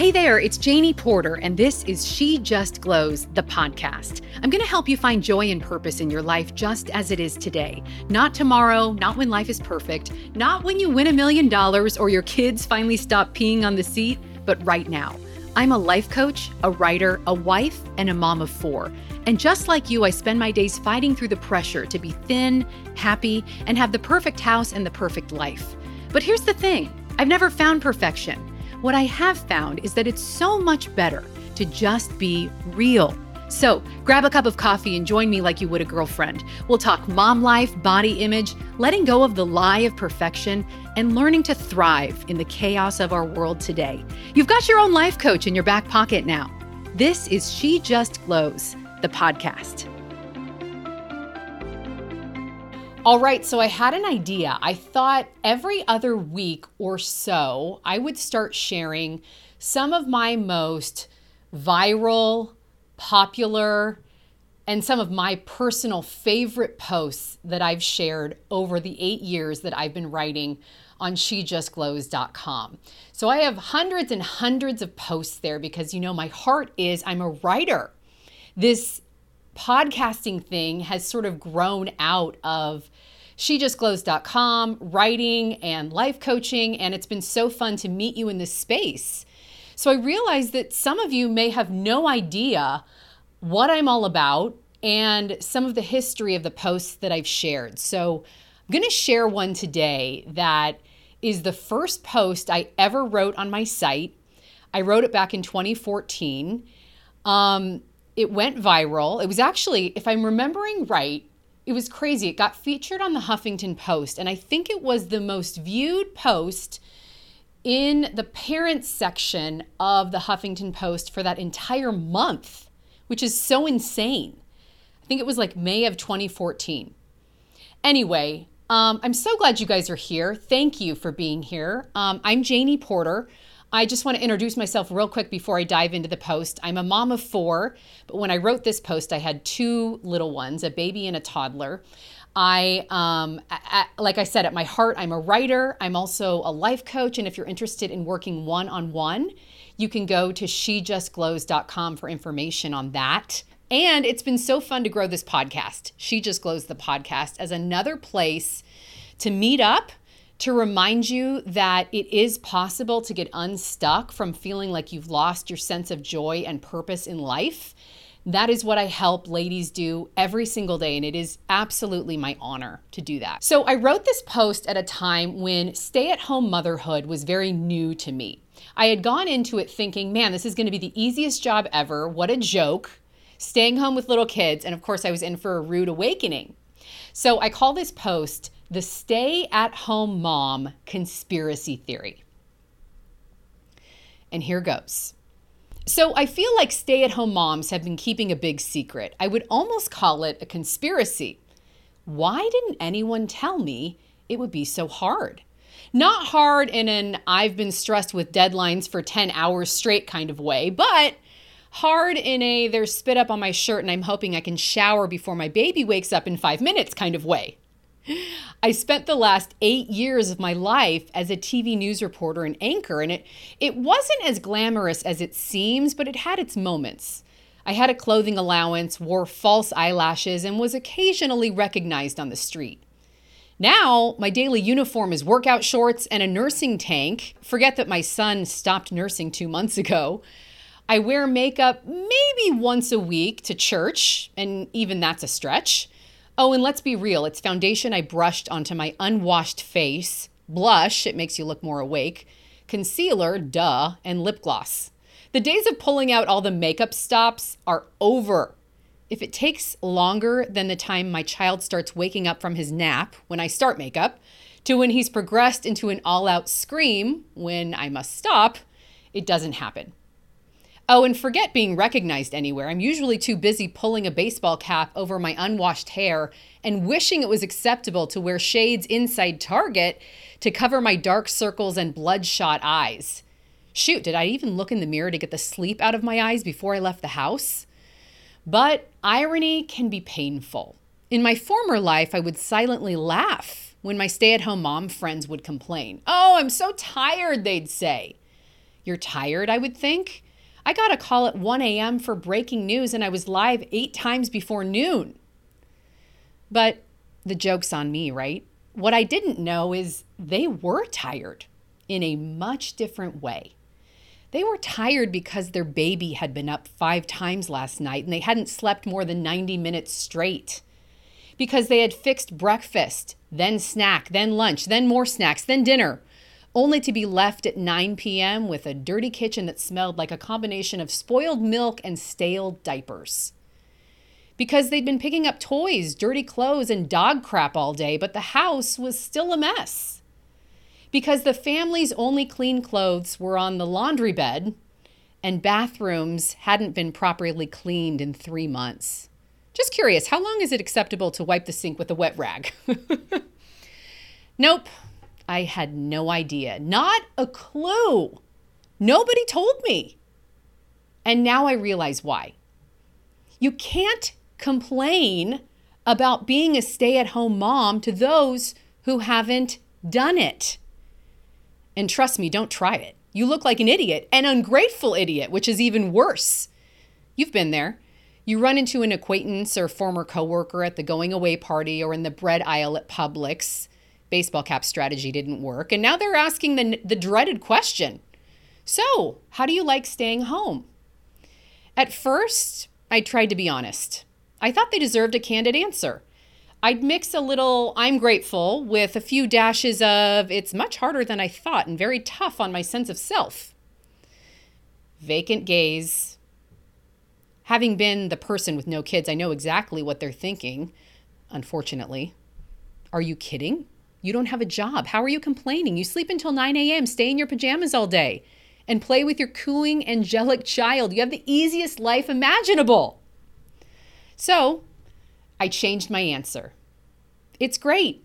Hey there, it's Janie Porter, and this is She Just Glows, the podcast. I'm going to help you find joy and purpose in your life just as it is today. Not tomorrow, not when life is perfect, not when you win a million dollars or your kids finally stop peeing on the seat, but right now. I'm a life coach, a writer, a wife, and a mom of four. And just like you, I spend my days fighting through the pressure to be thin, happy, and have the perfect house and the perfect life. But here's the thing I've never found perfection. What I have found is that it's so much better to just be real. So grab a cup of coffee and join me like you would a girlfriend. We'll talk mom life, body image, letting go of the lie of perfection, and learning to thrive in the chaos of our world today. You've got your own life coach in your back pocket now. This is She Just Glows, the podcast. All right, so I had an idea. I thought every other week or so, I would start sharing some of my most viral, popular, and some of my personal favorite posts that I've shared over the eight years that I've been writing on shejustglows.com. So I have hundreds and hundreds of posts there because, you know, my heart is I'm a writer. This podcasting thing has sort of grown out of shejustglows.com, writing and life coaching, and it's been so fun to meet you in this space. So I realized that some of you may have no idea what I'm all about and some of the history of the posts that I've shared. So I'm going to share one today that is the first post I ever wrote on my site. I wrote it back in 2014. Um, it went viral. It was actually, if I'm remembering right, it was crazy. It got featured on the Huffington Post, and I think it was the most viewed post in the parents section of the Huffington Post for that entire month, which is so insane. I think it was like May of 2014. Anyway, um, I'm so glad you guys are here. Thank you for being here. Um, I'm Janie Porter. I just want to introduce myself real quick before I dive into the post. I'm a mom of four, but when I wrote this post, I had two little ones, a baby and a toddler. I, um, like I said, at my heart, I'm a writer. I'm also a life coach. And if you're interested in working one on one, you can go to shejustglows.com for information on that. And it's been so fun to grow this podcast, She Just Glows the podcast, as another place to meet up to remind you that it is possible to get unstuck from feeling like you've lost your sense of joy and purpose in life. That is what I help ladies do every single day, and it is absolutely my honor to do that. So, I wrote this post at a time when stay at home motherhood was very new to me. I had gone into it thinking, man, this is to be the easiest job ever. What a joke. Staying home with little kids. And of course, I was in for a rude awakening. So, I call this post the stay at home mom conspiracy theory. And here goes. So, I feel like stay at home moms have been keeping a big secret. I would almost call it a conspiracy. Why didn't anyone tell me it would be so hard? Not hard in an I've been stressed with deadlines for 10 hours straight kind of way, but hard in a there's spit up on my shirt and I'm hoping I can shower before my baby wakes up in five minutes kind of way. I spent the last eight years of my life as a TV news reporter and anchor, and it, it wasn't as glamorous as it seems, but it had its moments. I had a clothing allowance, wore false eyelashes, and was occasionally recognized on the street. Now, my daily uniform is workout shorts and a nursing tank. Forget that my son stopped nursing two months ago. I wear makeup maybe once a week to church, and even that's a stretch. Oh, and let's be real it's foundation I brushed onto my unwashed face, blush, it makes you look more awake, concealer, duh, and lip gloss. The days of pulling out all the makeup stops are over. If it takes longer than the time my child starts waking up from his nap when I start makeup, to when he's progressed into an all out scream when I must stop, it doesn't happen. Oh, and forget being recognized anywhere. I'm usually too busy pulling a baseball cap over my unwashed hair and wishing it was acceptable to wear shades inside Target to cover my dark circles and bloodshot eyes. Shoot, did I even look in the mirror to get the sleep out of my eyes before I left the house? But irony can be painful. In my former life, I would silently laugh when my stay at home mom friends would complain. Oh, I'm so tired, they'd say. You're tired, I would think. I got a call at 1 a.m. for breaking news and I was live eight times before noon. But the joke's on me, right? What I didn't know is they were tired in a much different way. They were tired because their baby had been up five times last night and they hadn't slept more than 90 minutes straight. Because they had fixed breakfast, then snack, then lunch, then more snacks, then dinner, only to be left at 9 p.m. with a dirty kitchen that smelled like a combination of spoiled milk and stale diapers. Because they'd been picking up toys, dirty clothes, and dog crap all day, but the house was still a mess because the family's only clean clothes were on the laundry bed and bathrooms hadn't been properly cleaned in three months. Just curious, how long is it acceptable to wipe the sink with a wet rag? nope, I had no idea. Not a clue. Nobody told me. And now I realize why. You can't complain about being a stay at home mom to those who haven't done it. And trust me, don't try it. You look like an idiot, an ungrateful idiot, which is even worse. You've been there. You run into an acquaintance or former coworker at the going away party or in the bread aisle at Publix. Baseball cap strategy didn't work, and now they're asking the, the dreaded question So, how do you like staying home? At first, I tried to be honest. I thought they deserved a candid answer. I'd mix a little I'm grateful with a few dashes of it's much harder than I thought and very tough on my sense of self. Vacant gaze. Having been the person with no kids, I know exactly what they're thinking, unfortunately. Are you kidding? You don't have a job. How are you complaining? You sleep until 9 a.m., stay in your pajamas all day, and play with your cooing, angelic child. You have the easiest life imaginable. So, I changed my answer. It's great.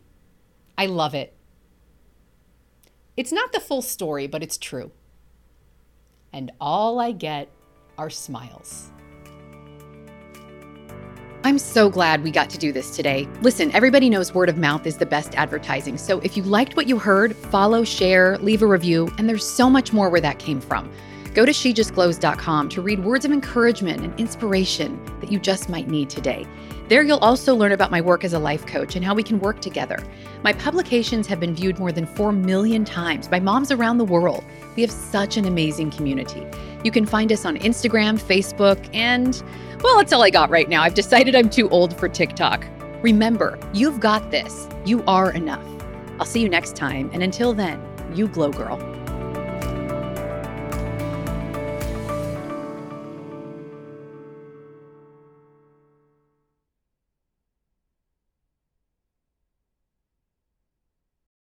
I love it. It's not the full story, but it's true. And all I get are smiles. I'm so glad we got to do this today. Listen, everybody knows word of mouth is the best advertising. So if you liked what you heard, follow, share, leave a review, and there's so much more where that came from. Go to shejustglows.com to read words of encouragement and inspiration that you just might need today. There, you'll also learn about my work as a life coach and how we can work together. My publications have been viewed more than 4 million times by moms around the world. We have such an amazing community. You can find us on Instagram, Facebook, and, well, that's all I got right now. I've decided I'm too old for TikTok. Remember, you've got this. You are enough. I'll see you next time, and until then, you glow, girl.